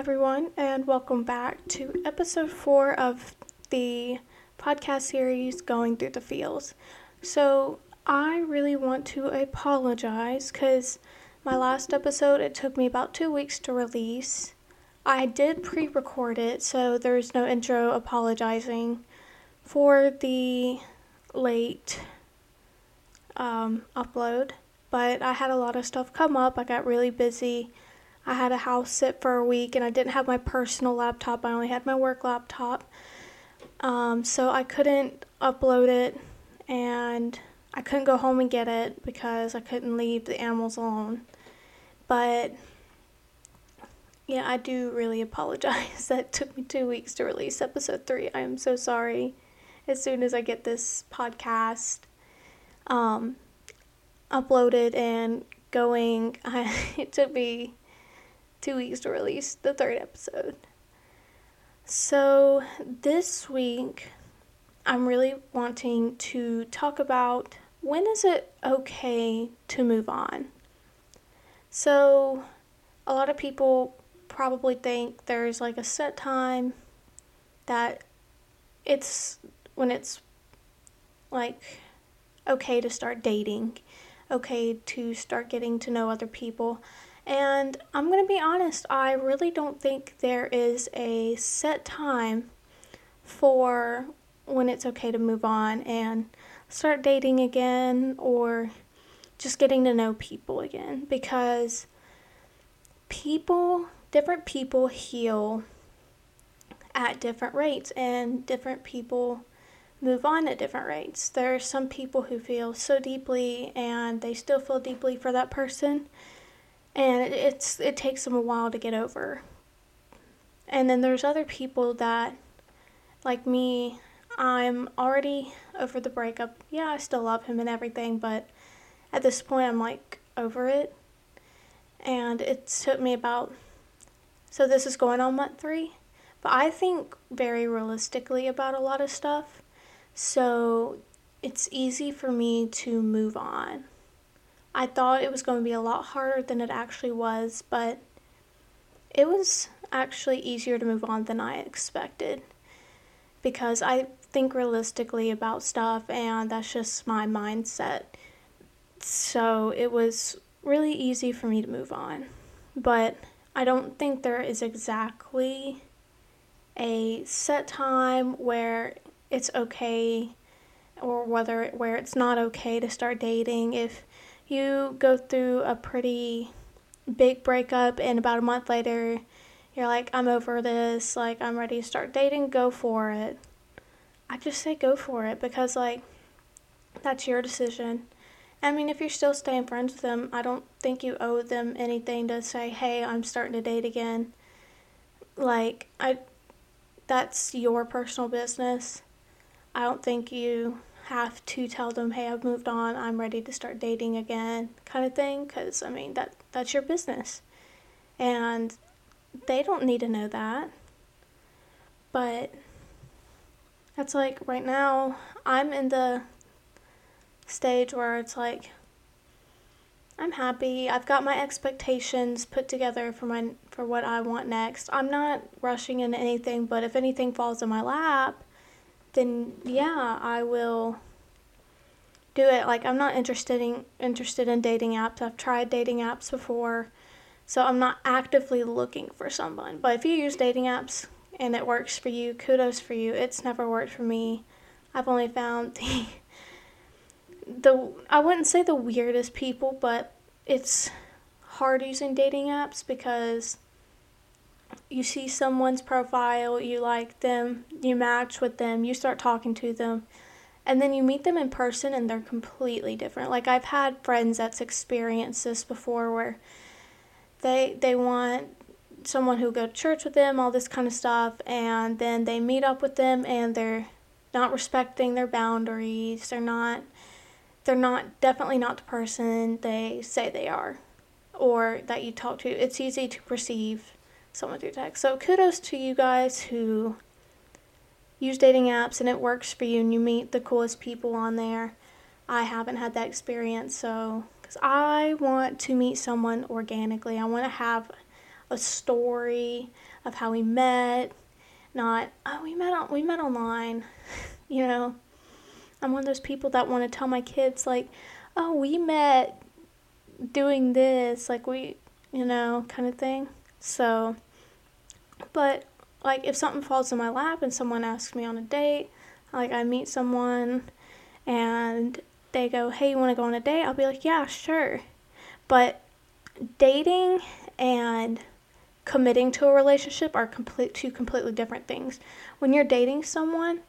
everyone, and welcome back to episode four of the podcast series Going Through the Feels. So, I really want to apologize because my last episode it took me about two weeks to release. I did pre record it, so there's no intro apologizing for the late um, upload, but I had a lot of stuff come up. I got really busy I had a house sit for a week and I didn't have my personal laptop, I only had my work laptop. Um, so I couldn't upload it and I couldn't go home and get it because I couldn't leave the animals alone. But yeah, I do really apologize. that took me two weeks to release episode three. I am so sorry. As soon as I get this podcast um, uploaded and going, I, it took me two weeks to release the third episode. So, this week, I'm really wanting to talk about when is it okay to move on? So, a lot of people probably think there's like a set time that it's when it's like okay to start dating, okay to start getting to know other people. And I'm going to be honest, I really don't think there is a set time for when it's okay to move on and start dating again or just getting to know people again because people, different people heal at different rates and different people move on at different rates. There are some people who feel so deeply and they still feel deeply for that person and it's it takes them a while to get over. And then there's other people that like me, I'm already over the breakup. Yeah, I still love him and everything, but at this point I'm like over it. And it took me about so this is going on month 3, but I think very realistically about a lot of stuff. So it's easy for me to move on. I thought it was going to be a lot harder than it actually was, but it was actually easier to move on than I expected because I think realistically about stuff and that's just my mindset. So it was really easy for me to move on. But I don't think there is exactly a set time where it's okay or whether where it's not okay to start dating if you go through a pretty big breakup and about a month later you're like i'm over this. Like i'm ready to start dating. Go for it. I just say go for it because like that's your decision. I mean if you're still staying friends with them i don't think you owe them anything to say hey i'm starting to date again. Like i that's your personal business. I don't think you have to tell them, "Hey, I've moved on. I'm ready to start dating again," kind of thing cuz I mean, that that's your business. And they don't need to know that. But that's like right now I'm in the stage where it's like I'm happy. I've got my expectations put together for my for what I want next. I'm not rushing into anything, but if anything falls in my lap, then yeah, I will do it. Like I'm not interested in interested in dating apps. I've tried dating apps before. So I'm not actively looking for someone. But if you use dating apps and it works for you, kudos for you. It's never worked for me. I've only found the the I wouldn't say the weirdest people, but it's hard using dating apps because you see someone's profile, you like them, you match with them, you start talking to them, and then you meet them in person and they're completely different. Like I've had friends that's experienced this before where they they want someone who go to church with them, all this kind of stuff, and then they meet up with them and they're not respecting their boundaries. They're not they're not definitely not the person they say they are or that you talk to. It's easy to perceive someone through text. So kudos to you guys who use dating apps and it works for you and you meet the coolest people on there. I haven't had that experience, so because I want to meet someone organically, I want to have a story of how we met, not oh we met on we met online, you know. I'm one of those people that want to tell my kids like, oh we met doing this, like we, you know, kind of thing. So, but like if something falls in my lap and someone asks me on a date, like I meet someone and they go, "Hey, you want to go on a date?" I'll be like, "Yeah, sure." But dating and committing to a relationship are complete two completely different things. When you're dating someone,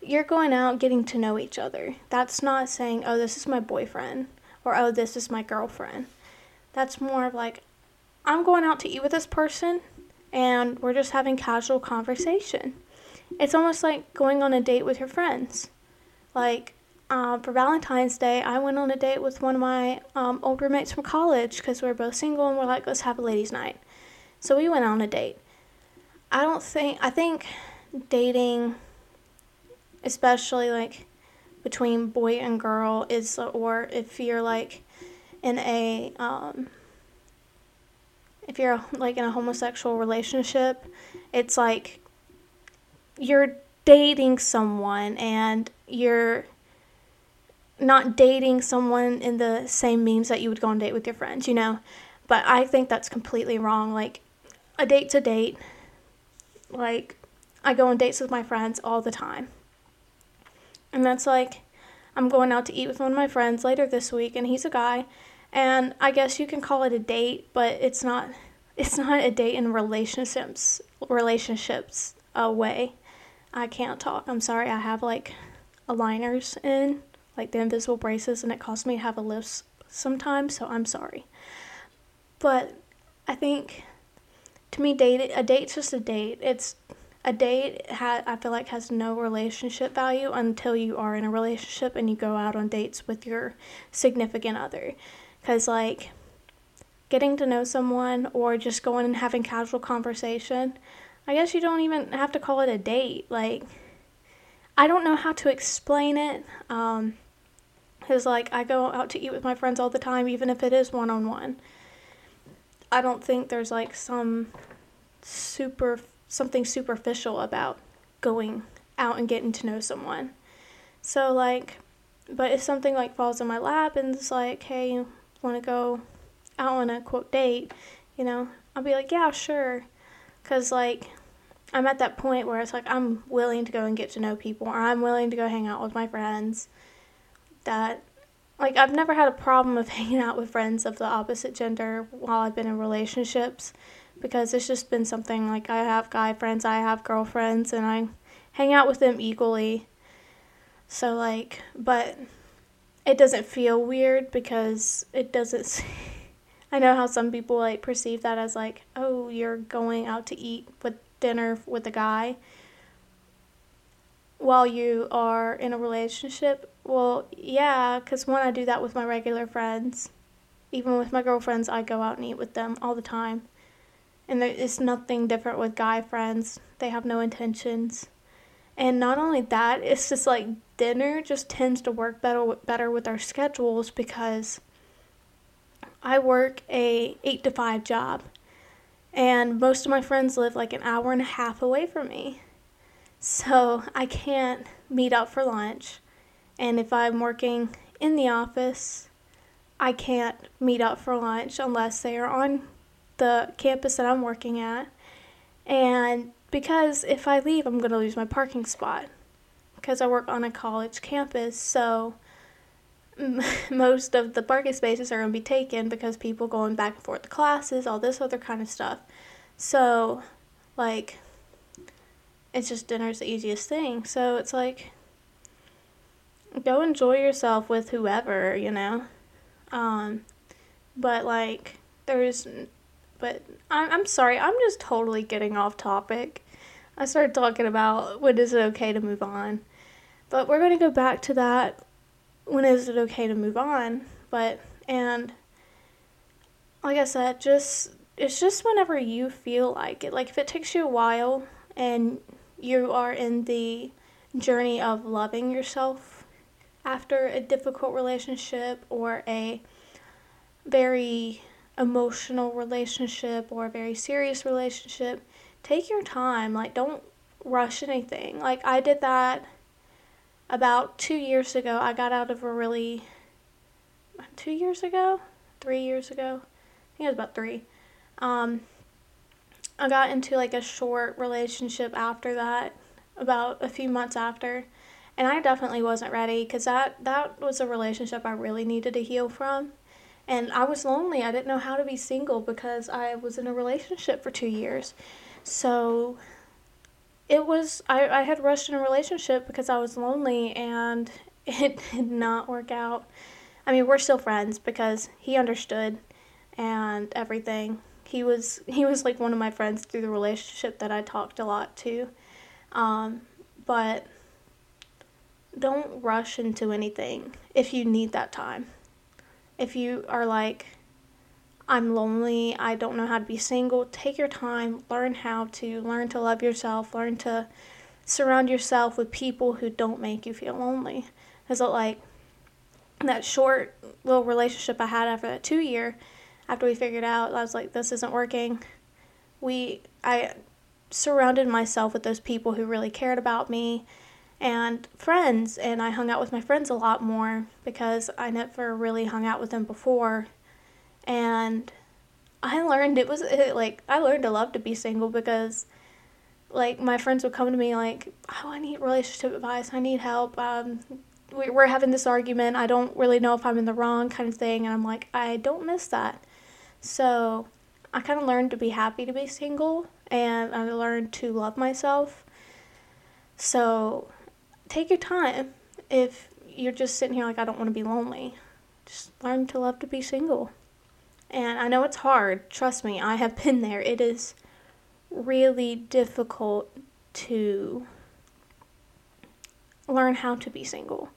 you're going out getting to know each other. That's not saying, "Oh, this is my boyfriend," or "Oh, this is my girlfriend." That's more of like, I'm going out to eat with this person and we're just having casual conversation. It's almost like going on a date with your friends. Like, uh, for Valentine's Day, I went on a date with one of my um, old roommates from college because we are both single and we're like, let's have a ladies' night. So we went on a date. I don't think, I think dating, especially like between boy and girl, is, or if you're like in a, um, if you're like in a homosexual relationship, it's like you're dating someone and you're not dating someone in the same means that you would go on date with your friends, you know? But I think that's completely wrong. Like, a date's a date. Like, I go on dates with my friends all the time. And that's like, I'm going out to eat with one of my friends later this week, and he's a guy, and I guess you can call it a date, but it's not it's not a date in relationships relationships a way. I can't talk. I'm sorry. I have like aligners in, like the invisible braces, and it costs me to have a lisp sometimes, so I'm sorry. But I think to me, date a date's just a date. It's a date. Ha- I feel like has no relationship value until you are in a relationship and you go out on dates with your significant other. Because, like, getting to know someone or just going and having casual conversation, I guess you don't even have to call it a date. Like, I don't know how to explain it. Um, because, like, I go out to eat with my friends all the time, even if it is one on one. I don't think there's, like, some super, something superficial about going out and getting to know someone. So, like, but if something, like, falls in my lap and it's like, hey, want to go out on a quote date, you know, I'll be like, yeah, sure. Because, like, I'm at that point where it's like I'm willing to go and get to know people, or I'm willing to go hang out with my friends. That, like, I've never had a problem of hanging out with friends of the opposite gender while I've been in relationships because it's just been something like I have guy friends, I have girlfriends, and I hang out with them equally. So, like, but it doesn't feel weird because it doesn't. I know how some people like perceive that as like, oh, you're going out to eat with dinner with a guy while you are in a relationship. Well, yeah, because when I do that with my regular friends, even with my girlfriends, I go out and eat with them all the time. And there is nothing different with guy friends. They have no intentions. And not only that, it's just like dinner just tends to work better better with our schedules because I work a 8 to 5 job and most of my friends live like an hour and a half away from me. So, I can't meet up for lunch. And if I'm working in the office, I can't meet up for lunch unless they are on the campus that I'm working at. And because if I leave, I'm going to lose my parking spot because I work on a college campus. So most of the parking spaces are going to be taken because people going back and forth to classes, all this other kind of stuff. So, like, it's just dinner's the easiest thing. So it's like, go enjoy yourself with whoever, you know. Um, but like, there's, but I'm I'm sorry, I'm just totally getting off topic. I started talking about when is it okay to move on. But we're going to go back to that. When is it okay to move on? But, and like I said, just, it's just whenever you feel like it. Like if it takes you a while and you are in the journey of loving yourself after a difficult relationship or a very emotional relationship or a very serious relationship, take your time. Like, don't rush anything. Like, I did that about two years ago. I got out of a really. Two years ago? Three years ago? I think it was about three. Um, I got into like a short relationship after that, about a few months after, and I definitely wasn't ready because that that was a relationship I really needed to heal from, and I was lonely. I didn't know how to be single because I was in a relationship for two years, so it was I, I had rushed in a relationship because I was lonely and it did not work out. I mean, we're still friends because he understood and everything he was he was like one of my friends through the relationship that I talked a lot to. Um, but don't rush into anything if you need that time. If you are like, I'm lonely, I don't know how to be single, take your time, learn how to, learn to love yourself, learn to surround yourself with people who don't make you feel lonely. Because, like, that short little relationship I had after that two year, after we figured out, I was like, this isn't working. We, I surrounded myself with those people who really cared about me and friends, and I hung out with my friends a lot more because I never really hung out with them before. And I learned it was it, like, I learned to love to be single because like my friends would come to me like, "Oh, I need relationship advice. I need help. Um, we're having this argument. I don't really know if I'm in the wrong kind of thing." And I'm like, "I don't miss that. So I kind of learned to be happy to be single and I learned to love myself. So take your time. If you're just sitting here like, I don't want to be lonely, just learn to love to be single. And I know it's hard. Trust me, I have been there. It is really difficult to learn how to be single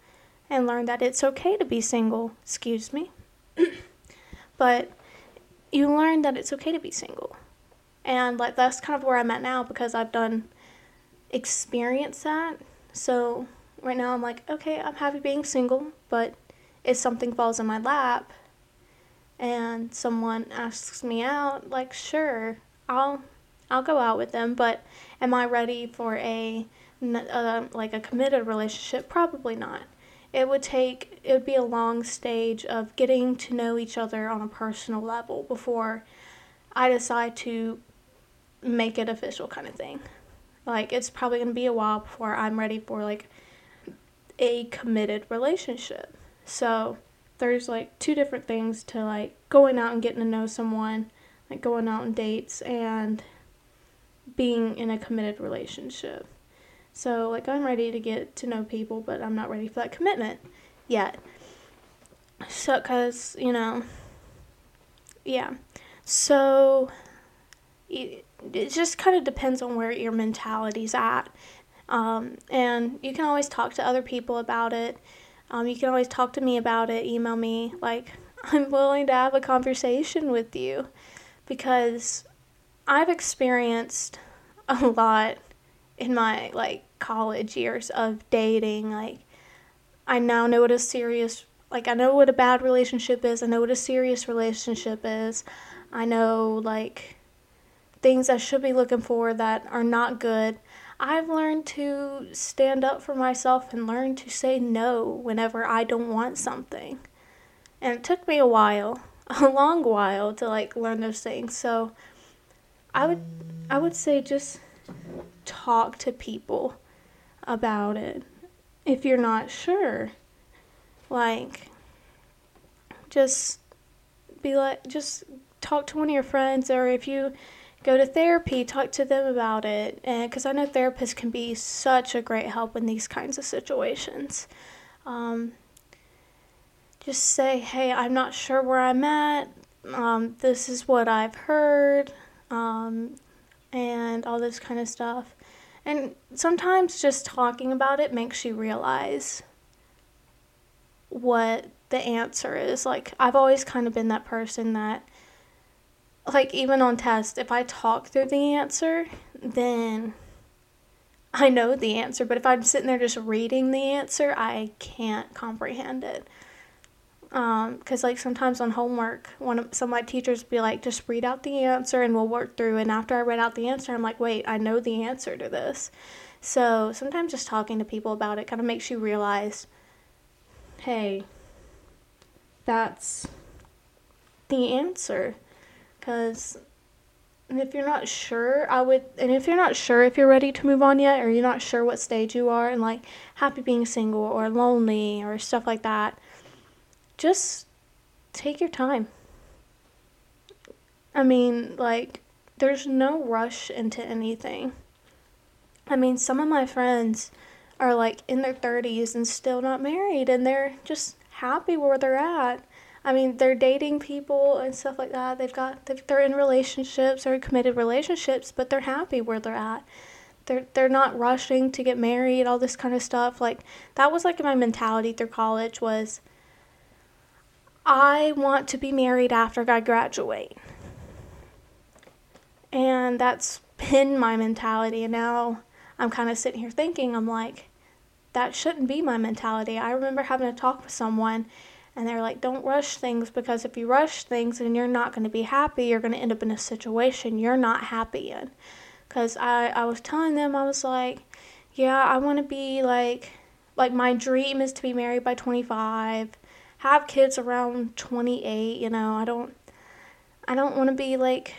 and learn that it's okay to be single. Excuse me. but you learn that it's okay to be single. And like that's kind of where I'm at now because I've done experience that. So right now I'm like, okay, I'm happy being single, but if something falls in my lap and someone asks me out, like sure, I'll I'll go out with them, but am I ready for a uh, like a committed relationship? Probably not it would take it would be a long stage of getting to know each other on a personal level before I decide to make it official kind of thing. Like it's probably going to be a while before I'm ready for like a committed relationship. So there's like two different things to like going out and getting to know someone, like going out on dates and being in a committed relationship. So, like, I'm ready to get to know people, but I'm not ready for that commitment yet. So, because, you know, yeah. So, it, just kind of depends on where your mentality's at. Um, and you can always talk to other people about it. Um, you can always talk to me about it, email me. Like, I'm willing to have a conversation with you because I've experienced a lot in my like college years of dating like I now know what a serious like I know what a bad relationship is. I know what a serious relationship is. I know like things I should be looking for that are not good. I've learned to stand up for myself and learn to say no whenever I don't want something. And it took me a while, a long while to like learn those things. So I would I would say just talk to people about it if you're not sure. Like, just be like, just talk to one of your friends, or if you go to therapy, talk to them about it. And because I know therapists can be such a great help in these kinds of situations. Um, just say, hey, I'm not sure where I'm at. Um, this is what I've heard. Um, and all this kind of stuff. And sometimes just talking about it makes you realize what the answer is. Like, I've always kind of been that person that, like, even on tests, if I talk through the answer, then I know the answer. But if I'm sitting there just reading the answer, I can't comprehend it. because um, like sometimes on homework one of some of my teachers be like just read out the answer and we'll work through and after i read out the answer i'm like wait i know the answer to this so sometimes just talking to people about it kind of makes you realize hey that's the answer because if you're not sure i would and if you're not sure if you're ready to move on yet or you're not sure what stage you are and like happy being single or lonely or stuff like that just take your time. I mean, like, there's no rush into anything. I mean, some of my friends are like in their 30s and still not married, and they're just happy where they're at. I mean, they're dating people and stuff like that. They've got they're in relationships or committed relationships, but they're happy where they're at. They're they're not rushing to get married, all this kind of stuff. Like that was like my mentality through college was I want to be married after I graduate. And that's been my mentality. And now I'm kind of sitting here thinking, I'm like, that shouldn't be my mentality. I remember having a talk with someone and they're like, don't rush things because if you rush things and you're not going to be happy, you're going to end up in a situation you're not happy in. Because I, I was telling them, I was like, yeah, I want to be like, like my dream is to be married by 25 have kids around 28, you know. I don't I don't want to be like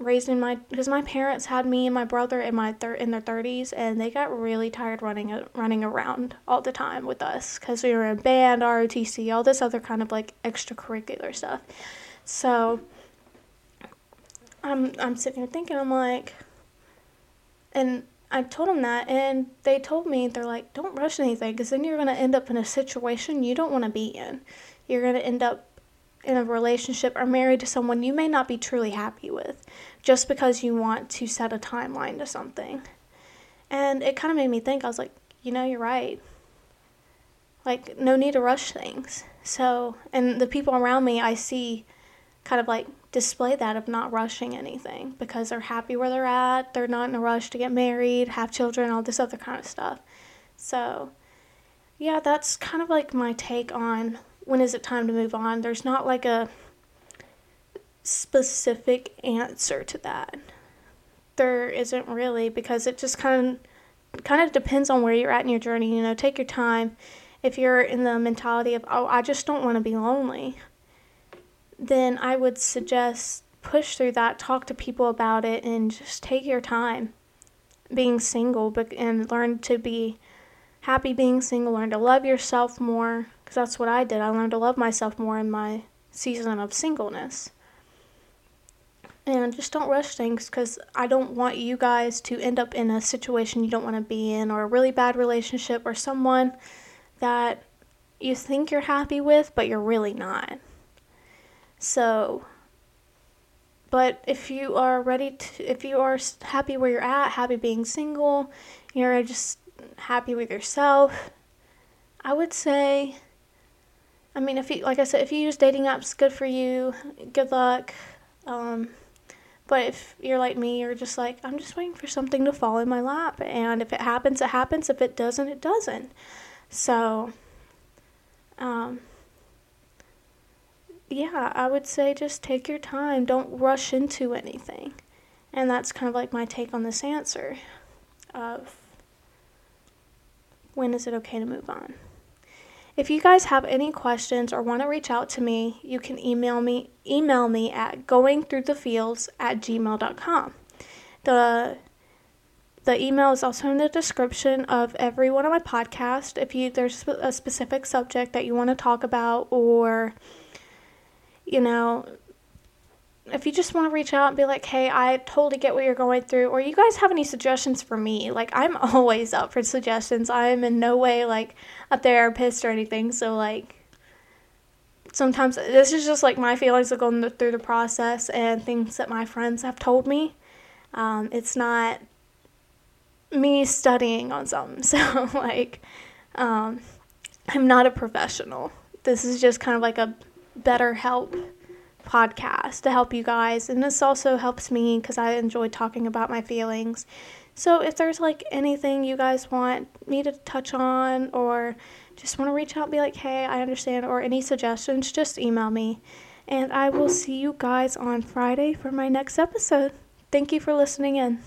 raising my because my parents had me and my brother in my thir- in their 30s and they got really tired running running around all the time with us cuz we were in band, ROTC, all this other kind of like extracurricular stuff. So I'm I'm sitting here thinking I'm like and I told them that, and they told me, they're like, don't rush anything because then you're going to end up in a situation you don't want to be in. You're going to end up in a relationship or married to someone you may not be truly happy with just because you want to set a timeline to something. And it kind of made me think, I was like, you know, you're right. Like, no need to rush things. So, and the people around me, I see kind of like display that of not rushing anything because they're happy where they're at, they're not in a rush to get married, have children, all this other kind of stuff. So, yeah, that's kind of like my take on when is it time to move on. There's not like a specific answer to that. There isn't really because it just kind of kind of depends on where you're at in your journey, you know, take your time. If you're in the mentality of, "Oh, I just don't want to be lonely." then I would suggest push through that, talk to people about it, and just take your time being single and learn to be happy being single, learn to love yourself more, because that's what I did. I learned to love myself more in my season of singleness. And just don't rush things because I don't want you guys to end up in a situation you don't want to be in, or a really bad relationship, or someone that you think you're happy with, but you're really not. So, but if you are ready to, if you are happy where you're at, happy being single, you're just happy with yourself, I would say, I mean, if you, like I said, if you use dating apps, good for you, good luck. Um, but if you're like me, you're just like, I'm just waiting for something to fall in my lap. And if it happens, it happens. If it doesn't, it doesn't. So, um, yeah, I would say just take your time. Don't rush into anything. And that's kind of like my take on this answer of when is it okay to move on. If you guys have any questions or want to reach out to me, you can email me email me at goingthroughthefeels at gmail.com. The the email is also in the description of every one of my podcasts. If you there's a specific subject that you want to talk about or you know, if you just want to reach out and be like, hey, I totally get what you're going through, or you guys have any suggestions for me, like, I'm always up for suggestions. I'm in no way like a therapist or anything. So, like, sometimes this is just like my feelings of going through the process and things that my friends have told me. Um, it's not me studying on something. So, like, um, I'm not a professional. This is just kind of like a BetterHelp podcast to help you guys. And this also helps me because I enjoy talking about my feelings. So if there's like anything you guys want me to touch on or just want to reach out and be like, hey, I understand, or any suggestions, just email me. And I will see you guys on Friday for my next episode. Thank you for listening in.